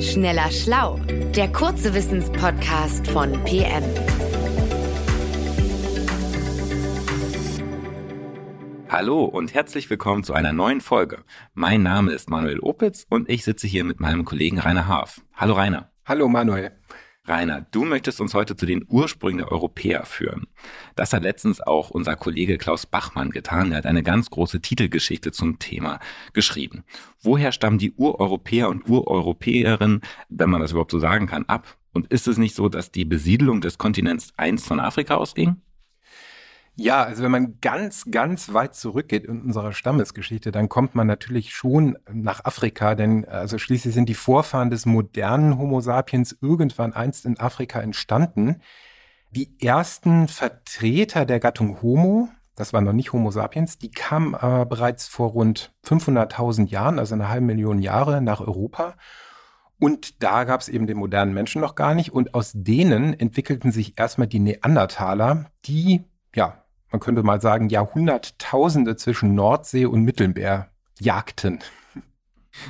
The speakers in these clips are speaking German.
Schneller Schlau, der kurze Wissenspodcast von PM. Hallo und herzlich willkommen zu einer neuen Folge. Mein Name ist Manuel Opitz und ich sitze hier mit meinem Kollegen Rainer Haaf. Hallo Rainer. Hallo Manuel. Rainer, du möchtest uns heute zu den Ursprüngen der Europäer führen. Das hat letztens auch unser Kollege Klaus Bachmann getan. Er hat eine ganz große Titelgeschichte zum Thema geschrieben. Woher stammen die Ureuropäer und Ureuropäerinnen, wenn man das überhaupt so sagen kann, ab? Und ist es nicht so, dass die Besiedelung des Kontinents einst von Afrika ausging? Ja, also wenn man ganz, ganz weit zurückgeht in unserer Stammesgeschichte, dann kommt man natürlich schon nach Afrika, denn also schließlich sind die Vorfahren des modernen Homo sapiens irgendwann einst in Afrika entstanden. Die ersten Vertreter der Gattung Homo, das war noch nicht Homo sapiens, die kamen aber bereits vor rund 500.000 Jahren, also eine halbe Million Jahre nach Europa. Und da gab es eben den modernen Menschen noch gar nicht. Und aus denen entwickelten sich erstmal die Neandertaler, die ja man könnte mal sagen, Jahrhunderttausende zwischen Nordsee und Mittelmeer jagten.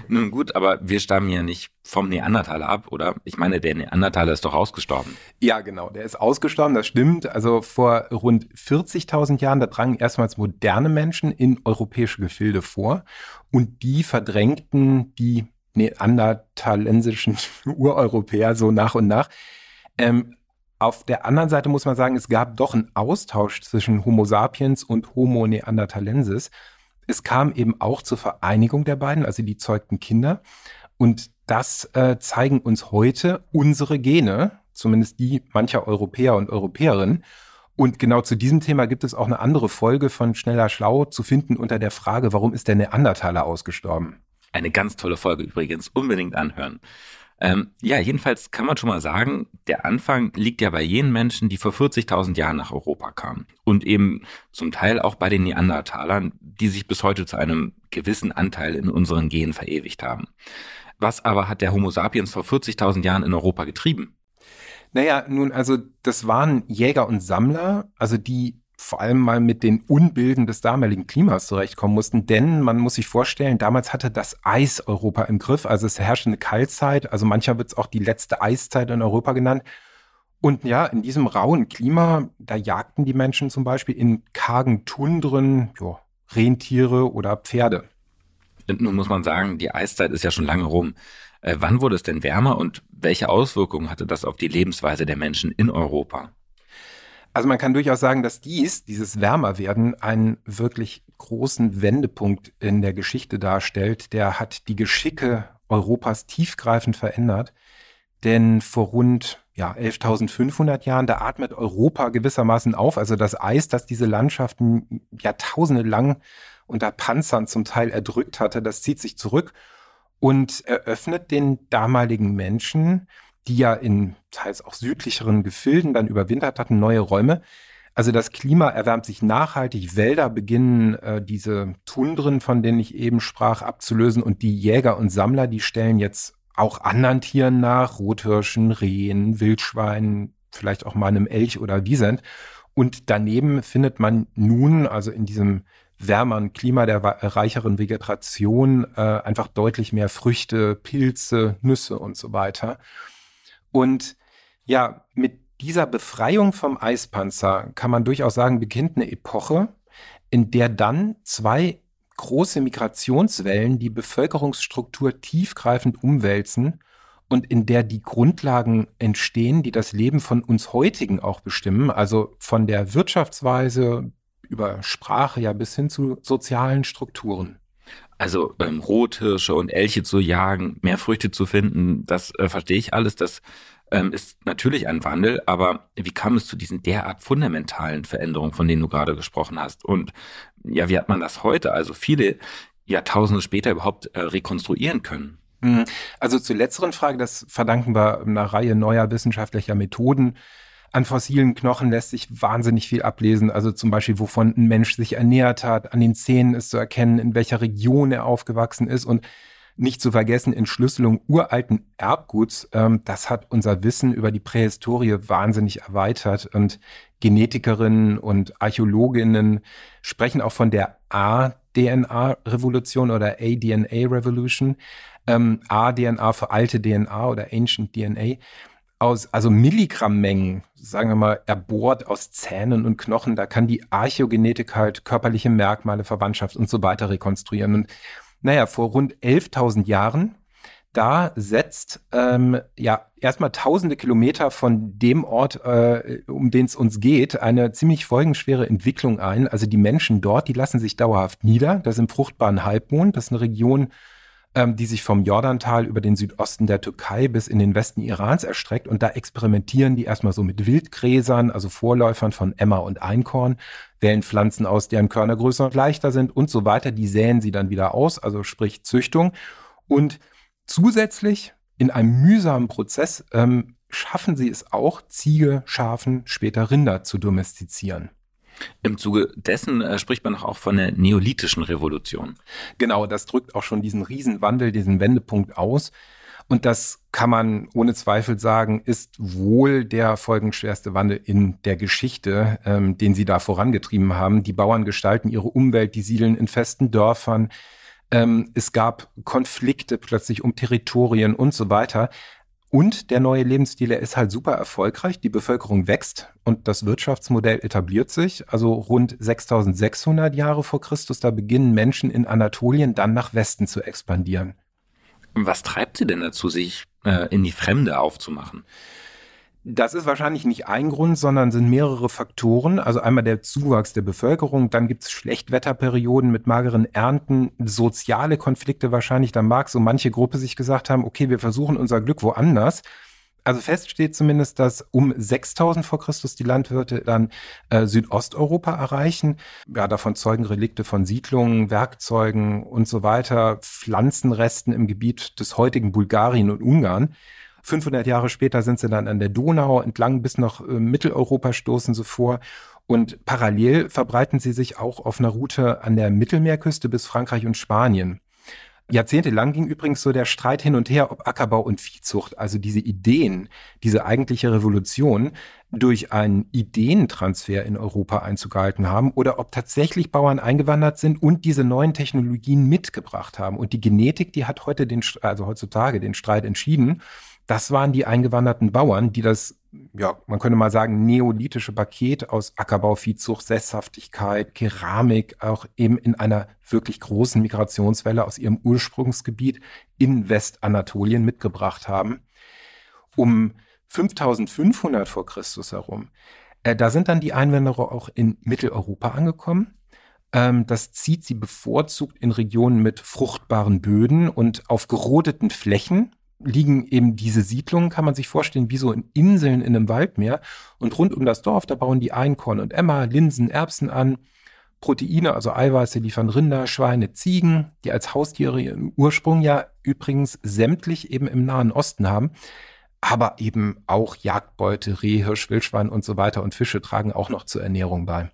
Nun gut, aber wir stammen ja nicht vom Neandertaler ab, oder? Ich meine, der Neandertaler ist doch ausgestorben. Ja, genau, der ist ausgestorben, das stimmt. Also vor rund 40.000 Jahren, da drangen erstmals moderne Menschen in europäische Gefilde vor und die verdrängten die neandertalensischen Ureuropäer so nach und nach. Ähm, auf der anderen Seite muss man sagen, es gab doch einen Austausch zwischen Homo sapiens und Homo neanderthalensis. Es kam eben auch zur Vereinigung der beiden, also die zeugten Kinder. Und das äh, zeigen uns heute unsere Gene, zumindest die mancher Europäer und Europäerinnen. Und genau zu diesem Thema gibt es auch eine andere Folge von Schneller Schlau zu finden unter der Frage, warum ist der Neandertaler ausgestorben? Eine ganz tolle Folge übrigens, unbedingt anhören. Ähm, ja, jedenfalls kann man schon mal sagen, der Anfang liegt ja bei jenen Menschen, die vor 40.000 Jahren nach Europa kamen. Und eben zum Teil auch bei den Neandertalern, die sich bis heute zu einem gewissen Anteil in unseren Genen verewigt haben. Was aber hat der Homo sapiens vor 40.000 Jahren in Europa getrieben? Naja, nun, also das waren Jäger und Sammler, also die vor allem mal mit den Unbilden des damaligen Klimas zurechtkommen mussten. Denn man muss sich vorstellen, damals hatte das Eis Europa im Griff. Also es herrschte eine Kaltzeit. Also mancher wird es auch die letzte Eiszeit in Europa genannt. Und ja, in diesem rauen Klima, da jagten die Menschen zum Beispiel in kargen Tundren jo, Rentiere oder Pferde. Nun muss man sagen, die Eiszeit ist ja schon lange rum. Äh, wann wurde es denn wärmer und welche Auswirkungen hatte das auf die Lebensweise der Menschen in Europa? Also man kann durchaus sagen, dass dies, dieses Wärmerwerden, einen wirklich großen Wendepunkt in der Geschichte darstellt. Der hat die Geschicke Europas tiefgreifend verändert. Denn vor rund ja, 11.500 Jahren, da atmet Europa gewissermaßen auf. Also das Eis, das diese Landschaften Jahrtausende lang unter Panzern zum Teil erdrückt hatte, das zieht sich zurück und eröffnet den damaligen Menschen die ja in teils auch südlicheren Gefilden dann überwintert hatten, neue Räume. Also das Klima erwärmt sich nachhaltig, Wälder beginnen äh, diese Tundren, von denen ich eben sprach, abzulösen und die Jäger und Sammler, die stellen jetzt auch anderen Tieren nach, Rothirschen, Rehen, Wildschweinen, vielleicht auch mal einem Elch oder Wiesent. Und daneben findet man nun, also in diesem wärmeren Klima der reicheren Vegetation, äh, einfach deutlich mehr Früchte, Pilze, Nüsse und so weiter. Und ja, mit dieser Befreiung vom Eispanzer kann man durchaus sagen, beginnt eine Epoche, in der dann zwei große Migrationswellen die Bevölkerungsstruktur tiefgreifend umwälzen und in der die Grundlagen entstehen, die das Leben von uns heutigen auch bestimmen, also von der Wirtschaftsweise über Sprache ja bis hin zu sozialen Strukturen. Also ähm, Rothirsche und Elche zu jagen, mehr Früchte zu finden, das äh, verstehe ich alles. Das ähm, ist natürlich ein Wandel, aber wie kam es zu diesen derart fundamentalen Veränderungen, von denen du gerade gesprochen hast? Und ja, wie hat man das heute, also viele Jahrtausende später überhaupt äh, rekonstruieren können? Mhm. Also zur letzteren Frage, das verdanken wir einer Reihe neuer wissenschaftlicher Methoden. An fossilen Knochen lässt sich wahnsinnig viel ablesen. Also zum Beispiel, wovon ein Mensch sich ernährt hat. An den Zähnen ist zu erkennen, in welcher Region er aufgewachsen ist. Und nicht zu vergessen Entschlüsselung uralten Erbguts. Ähm, das hat unser Wissen über die Prähistorie wahnsinnig erweitert und Genetikerinnen und Archäologinnen sprechen auch von der A-DNA-Revolution oder A-DNA-Revolution. Ähm, A-DNA für alte DNA oder Ancient DNA aus, also Milligrammmengen, sagen wir mal, erbohrt aus Zähnen und Knochen. Da kann die Archäogenetik halt körperliche Merkmale, Verwandtschaft und so weiter rekonstruieren. Und naja, vor rund 11.000 Jahren, da setzt ähm, ja erstmal tausende Kilometer von dem Ort, äh, um den es uns geht, eine ziemlich folgenschwere Entwicklung ein. Also die Menschen dort, die lassen sich dauerhaft nieder. Das ist im fruchtbaren Halbmond. Das ist eine Region, ähm, die sich vom Jordantal über den Südosten der Türkei bis in den Westen Irans erstreckt. Und da experimentieren die erstmal so mit Wildgräsern, also Vorläufern von Emmer und Einkorn, wählen Pflanzen aus, deren Körner größer und leichter sind und so weiter. Die säen sie dann wieder aus, also sprich Züchtung. Und zusätzlich in einem mühsamen Prozess ähm, schaffen sie es auch, Ziege, Schafen, später Rinder zu domestizieren. Im Zuge dessen äh, spricht man auch von der neolithischen Revolution. Genau, das drückt auch schon diesen Riesenwandel, diesen Wendepunkt aus. Und das kann man ohne Zweifel sagen, ist wohl der folgenschwerste Wandel in der Geschichte, ähm, den sie da vorangetrieben haben. Die Bauern gestalten ihre Umwelt, die siedeln in festen Dörfern. Ähm, es gab Konflikte plötzlich um Territorien und so weiter. Und der neue Lebensstil, ist halt super erfolgreich. Die Bevölkerung wächst und das Wirtschaftsmodell etabliert sich. Also rund 6600 Jahre vor Christus, da beginnen Menschen in Anatolien dann nach Westen zu expandieren. Was treibt sie denn dazu, sich äh, in die Fremde aufzumachen? Das ist wahrscheinlich nicht ein Grund, sondern sind mehrere Faktoren. Also einmal der Zuwachs der Bevölkerung, dann gibt es Schlechtwetterperioden mit mageren Ernten, soziale Konflikte wahrscheinlich. Da mag so manche Gruppe sich gesagt haben, okay, wir versuchen unser Glück woanders. Also fest steht zumindest, dass um 6000 vor Christus die Landwirte dann äh, Südosteuropa erreichen. Ja, davon zeugen Relikte von Siedlungen, Werkzeugen und so weiter, Pflanzenresten im Gebiet des heutigen Bulgarien und Ungarn. 500 Jahre später sind sie dann an der Donau entlang bis nach äh, Mitteleuropa stoßen sie vor. Und parallel verbreiten sie sich auch auf einer Route an der Mittelmeerküste bis Frankreich und Spanien. Jahrzehntelang ging übrigens so der Streit hin und her, ob Ackerbau und Viehzucht, also diese Ideen, diese eigentliche Revolution, durch einen Ideentransfer in Europa Einzug gehalten haben oder ob tatsächlich Bauern eingewandert sind und diese neuen Technologien mitgebracht haben. Und die Genetik, die hat heute den, also heutzutage den Streit entschieden. Das waren die eingewanderten Bauern, die das, ja, man könnte mal sagen, neolithische Paket aus Ackerbau, Viehzucht, Sesshaftigkeit, Keramik auch eben in einer wirklich großen Migrationswelle aus ihrem Ursprungsgebiet in Westanatolien mitgebracht haben. Um 5500 vor Christus herum, äh, da sind dann die Einwanderer auch in Mitteleuropa angekommen. Ähm, das zieht sie bevorzugt in Regionen mit fruchtbaren Böden und auf gerodeten Flächen, liegen eben diese Siedlungen, kann man sich vorstellen, wie so in Inseln in einem Waldmeer. Und rund um das Dorf, da bauen die Einkorn und Emma, Linsen, Erbsen an. Proteine, also Eiweiße, liefern Rinder, Schweine, Ziegen, die als Haustiere ihren Ursprung ja übrigens sämtlich eben im Nahen Osten haben. Aber eben auch Jagdbeute, Reh, Hirsch, Wildschwein und so weiter und Fische tragen auch noch zur Ernährung bei.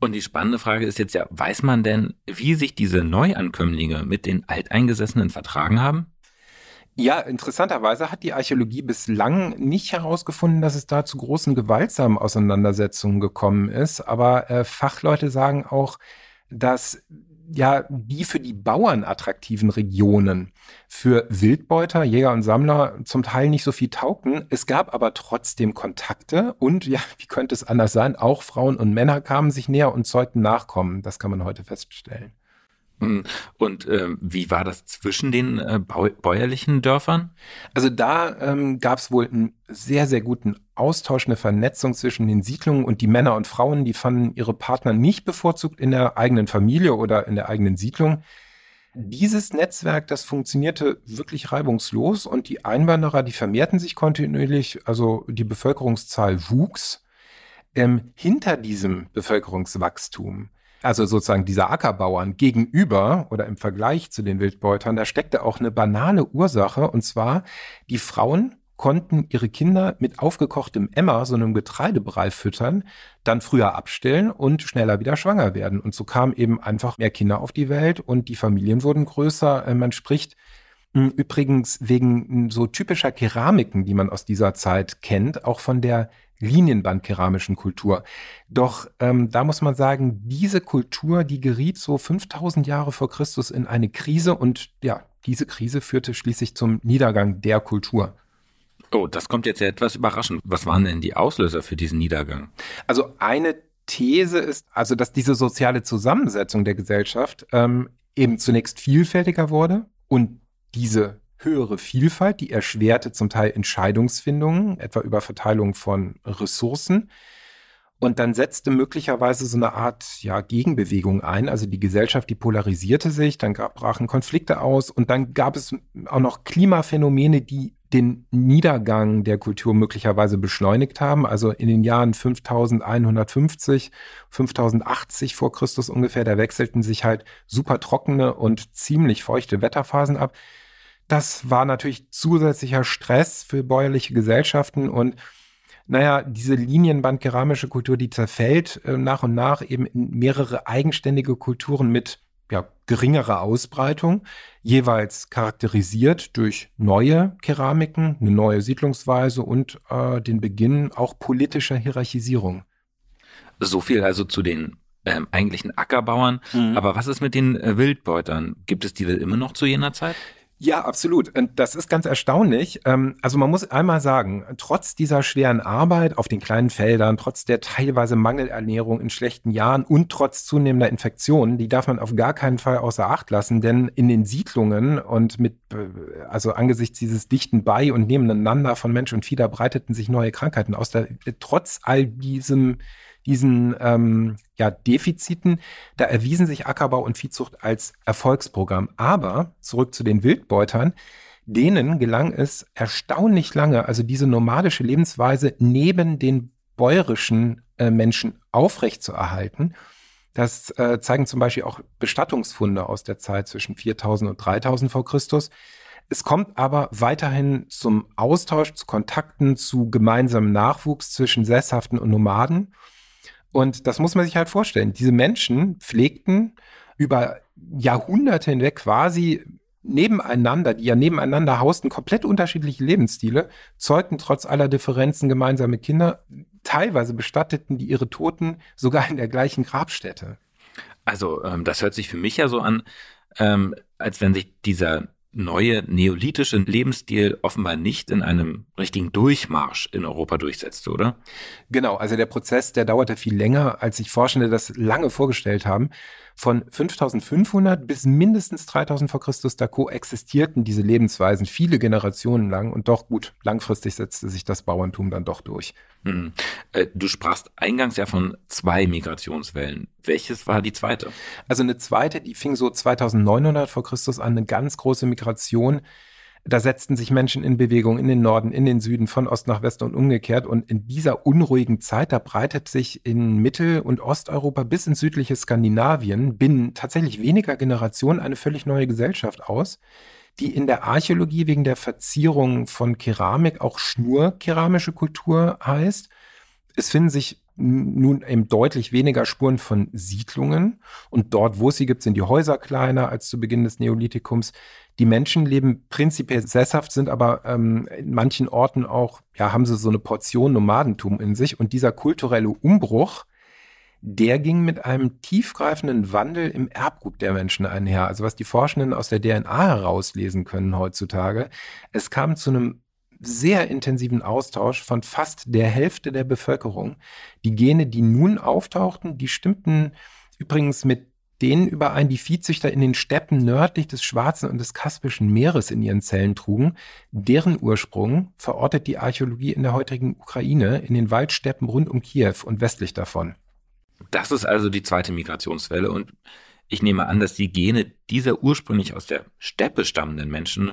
Und die spannende Frage ist jetzt ja, weiß man denn, wie sich diese Neuankömmlinge mit den Alteingesessenen vertragen haben? Ja, interessanterweise hat die Archäologie bislang nicht herausgefunden, dass es da zu großen gewaltsamen Auseinandersetzungen gekommen ist. Aber äh, Fachleute sagen auch, dass ja die für die Bauern attraktiven Regionen für Wildbeuter, Jäger und Sammler zum Teil nicht so viel taugten. Es gab aber trotzdem Kontakte und ja, wie könnte es anders sein? Auch Frauen und Männer kamen sich näher und zeugten Nachkommen. Das kann man heute feststellen. Hm. Und äh, wie war das zwischen den äh, bäuerlichen Dörfern? Also da ähm, gab es wohl einen sehr, sehr guten Austausch, eine Vernetzung zwischen den Siedlungen und die Männer und Frauen, die fanden ihre Partner nicht bevorzugt in der eigenen Familie oder in der eigenen Siedlung. Dieses Netzwerk, das funktionierte wirklich reibungslos und die Einwanderer, die vermehrten sich kontinuierlich, also die Bevölkerungszahl wuchs. Ähm, hinter diesem Bevölkerungswachstum also sozusagen dieser Ackerbauern gegenüber oder im Vergleich zu den Wildbeutern, da steckte auch eine banale Ursache und zwar die Frauen konnten ihre Kinder mit aufgekochtem Emmer, so einem Getreidebrei füttern, dann früher abstillen und schneller wieder schwanger werden. Und so kamen eben einfach mehr Kinder auf die Welt und die Familien wurden größer. Äh, man spricht übrigens wegen so typischer Keramiken, die man aus dieser Zeit kennt, auch von der Linienbandkeramischen Kultur. Doch ähm, da muss man sagen, diese Kultur, die geriet so 5000 Jahre vor Christus in eine Krise und ja, diese Krise führte schließlich zum Niedergang der Kultur. Oh, das kommt jetzt ja etwas überraschend. Was waren denn die Auslöser für diesen Niedergang? Also eine These ist, also dass diese soziale Zusammensetzung der Gesellschaft ähm, eben zunächst vielfältiger wurde und diese höhere Vielfalt, die erschwerte zum Teil Entscheidungsfindungen, etwa über Verteilung von Ressourcen. Und dann setzte möglicherweise so eine Art ja, Gegenbewegung ein. Also die Gesellschaft, die polarisierte sich, dann brachen Konflikte aus und dann gab es auch noch Klimaphänomene, die den Niedergang der Kultur möglicherweise beschleunigt haben. Also in den Jahren 5150, 5080 vor Christus ungefähr, da wechselten sich halt super trockene und ziemlich feuchte Wetterphasen ab. Das war natürlich zusätzlicher Stress für bäuerliche Gesellschaften und naja, diese linienbandkeramische Kultur, die zerfällt äh, nach und nach eben in mehrere eigenständige Kulturen mit ja, geringerer Ausbreitung, jeweils charakterisiert durch neue Keramiken, eine neue Siedlungsweise und äh, den Beginn auch politischer Hierarchisierung. So viel also zu den ähm, eigentlichen Ackerbauern. Mhm. Aber was ist mit den äh, Wildbeutern? Gibt es die immer noch zu jener Zeit? Ja, absolut. Und das ist ganz erstaunlich. Ähm, also man muss einmal sagen, trotz dieser schweren Arbeit auf den kleinen Feldern, trotz der teilweise Mangelernährung in schlechten Jahren und trotz zunehmender Infektionen, die darf man auf gar keinen Fall außer Acht lassen, denn in den Siedlungen und mit, äh, also angesichts dieses dichten Bei- und Nebeneinander von Mensch und Vieh, da breiteten sich neue Krankheiten aus. Da, trotz all diesem diesen ähm, ja, Defiziten, da erwiesen sich Ackerbau und Viehzucht als Erfolgsprogramm. Aber zurück zu den Wildbeutern, denen gelang es erstaunlich lange, also diese nomadische Lebensweise neben den bäuerischen äh, Menschen aufrechtzuerhalten. Das äh, zeigen zum Beispiel auch Bestattungsfunde aus der Zeit zwischen 4000 und 3000 vor Christus. Es kommt aber weiterhin zum Austausch, zu Kontakten, zu gemeinsamem Nachwuchs zwischen Sesshaften und Nomaden. Und das muss man sich halt vorstellen. Diese Menschen pflegten über Jahrhunderte hinweg quasi nebeneinander, die ja nebeneinander hausten, komplett unterschiedliche Lebensstile, zeugten trotz aller Differenzen gemeinsame Kinder. Teilweise bestatteten die ihre Toten sogar in der gleichen Grabstätte. Also ähm, das hört sich für mich ja so an, ähm, als wenn sich dieser neue neolithische Lebensstil offenbar nicht in einem richtigen Durchmarsch in Europa durchsetzte, oder? Genau, also der Prozess, der dauerte viel länger, als sich Forschende das lange vorgestellt haben. Von 5500 bis mindestens 3000 vor Christus, da koexistierten diese Lebensweisen viele Generationen lang und doch gut, langfristig setzte sich das Bauerntum dann doch durch. Hm. Du sprachst eingangs ja von zwei Migrationswellen. Welches war die zweite? Also eine zweite, die fing so 2900 vor Christus an, eine ganz große Migration da setzten sich Menschen in Bewegung in den Norden, in den Süden, von Ost nach West und umgekehrt. Und in dieser unruhigen Zeit, da breitet sich in Mittel- und Osteuropa bis ins südliche Skandinavien binnen tatsächlich weniger Generationen eine völlig neue Gesellschaft aus, die in der Archäologie wegen der Verzierung von Keramik auch schnurkeramische Kultur heißt. Es finden sich nun eben deutlich weniger Spuren von Siedlungen. Und dort, wo es sie gibt, sind die Häuser kleiner als zu Beginn des Neolithikums. Die Menschen leben prinzipiell sesshaft, sind aber ähm, in manchen Orten auch, ja, haben sie so eine Portion Nomadentum in sich. Und dieser kulturelle Umbruch, der ging mit einem tiefgreifenden Wandel im Erbgut der Menschen einher. Also was die Forschenden aus der DNA herauslesen können heutzutage. Es kam zu einem sehr intensiven Austausch von fast der Hälfte der Bevölkerung. Die Gene, die nun auftauchten, die stimmten übrigens mit denen überein, die Viehzüchter in den Steppen nördlich des Schwarzen und des Kaspischen Meeres in ihren Zellen trugen. Deren Ursprung verortet die Archäologie in der heutigen Ukraine, in den Waldsteppen rund um Kiew und westlich davon. Das ist also die zweite Migrationswelle und ich nehme an, dass die Gene dieser ursprünglich aus der Steppe stammenden Menschen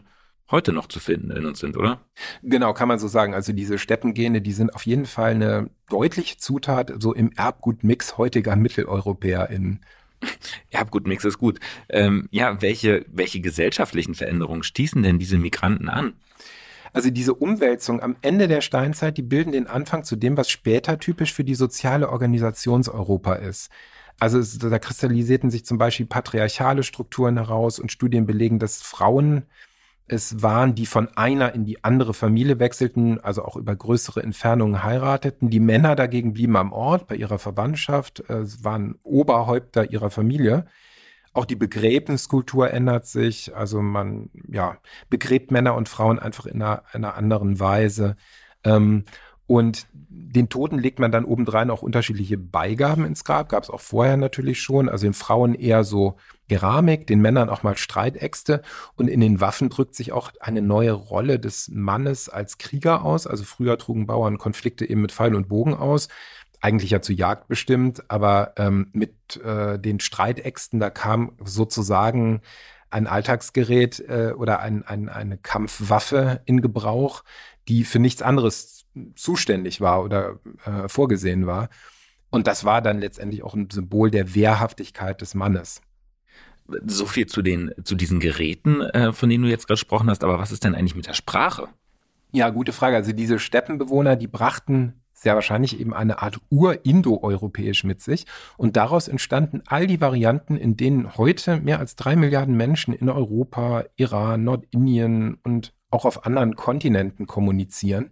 heute noch zu finden in uns sind, oder? Genau, kann man so sagen. Also diese Steppengene, die sind auf jeden Fall eine deutliche Zutat so im Erbgutmix heutiger MitteleuropäerInnen. Erbgutmix ist gut. Ähm, ja, welche, welche gesellschaftlichen Veränderungen stießen denn diese Migranten an? Also diese Umwälzung am Ende der Steinzeit, die bilden den Anfang zu dem, was später typisch für die soziale Organisationseuropa ist. Also es, da kristallisierten sich zum Beispiel patriarchale Strukturen heraus und Studien belegen, dass Frauen es waren, die von einer in die andere Familie wechselten, also auch über größere Entfernungen heirateten. Die Männer dagegen blieben am Ort bei ihrer Verwandtschaft, äh, waren Oberhäupter ihrer Familie. Auch die Begräbniskultur ändert sich. Also man ja, begräbt Männer und Frauen einfach in einer, einer anderen Weise. Ähm, und den Toten legt man dann obendrein auch unterschiedliche Beigaben ins Grab. Gab es auch vorher natürlich schon. Also den Frauen eher so Keramik, den Männern auch mal Streitäxte. Und in den Waffen drückt sich auch eine neue Rolle des Mannes als Krieger aus. Also früher trugen Bauern Konflikte eben mit Pfeil und Bogen aus. Eigentlich ja zu Jagd bestimmt, aber ähm, mit äh, den Streitäxten, da kam sozusagen ein Alltagsgerät äh, oder ein, ein, eine Kampfwaffe in Gebrauch, die für nichts anderes zuständig war oder äh, vorgesehen war. Und das war dann letztendlich auch ein Symbol der Wehrhaftigkeit des Mannes. So viel zu den, zu diesen Geräten, äh, von denen du jetzt gesprochen hast. Aber was ist denn eigentlich mit der Sprache? Ja, gute Frage. Also diese Steppenbewohner, die brachten sehr wahrscheinlich eben eine Art Ur-Indoeuropäisch mit sich. Und daraus entstanden all die Varianten, in denen heute mehr als drei Milliarden Menschen in Europa, Iran, Nordindien und auch auf anderen Kontinenten kommunizieren.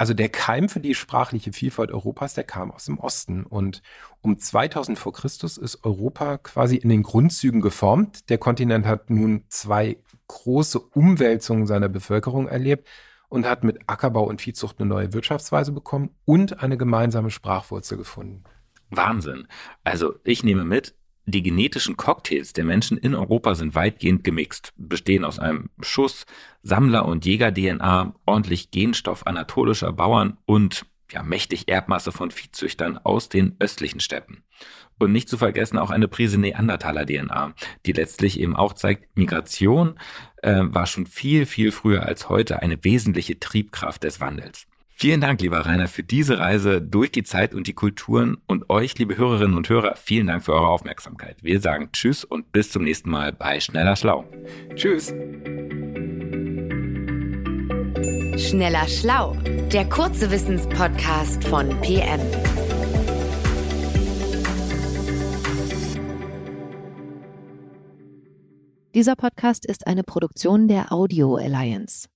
Also der Keim für die sprachliche Vielfalt Europas, der kam aus dem Osten. Und um 2000 vor Christus ist Europa quasi in den Grundzügen geformt. Der Kontinent hat nun zwei große Umwälzungen seiner Bevölkerung erlebt und hat mit Ackerbau und Viehzucht eine neue Wirtschaftsweise bekommen und eine gemeinsame Sprachwurzel gefunden. Wahnsinn. Also ich nehme mit, die genetischen Cocktails der Menschen in Europa sind weitgehend gemixt, bestehen aus einem Schuss Sammler- und Jäger-DNA, ordentlich Genstoff anatolischer Bauern und ja, mächtig Erbmasse von Viehzüchtern aus den östlichen Steppen. Und nicht zu vergessen auch eine Prise Neandertaler DNA, die letztlich eben auch zeigt, Migration äh, war schon viel, viel früher als heute eine wesentliche Triebkraft des Wandels. Vielen Dank, lieber Rainer, für diese Reise durch die Zeit und die Kulturen und euch, liebe Hörerinnen und Hörer, vielen Dank für eure Aufmerksamkeit. Wir sagen Tschüss und bis zum nächsten Mal bei Schneller Schlau. Tschüss. Schneller Schlau, der kurze Wissenspodcast von PM. Dieser Podcast ist eine Produktion der Audio Alliance.